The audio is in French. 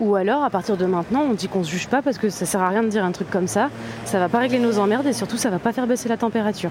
Ou alors, à partir de maintenant, on dit qu'on se juge pas parce que ça sert à rien de dire un truc comme ça. Ça va pas régler nos emmerdes et surtout, ça va pas faire baisser la température.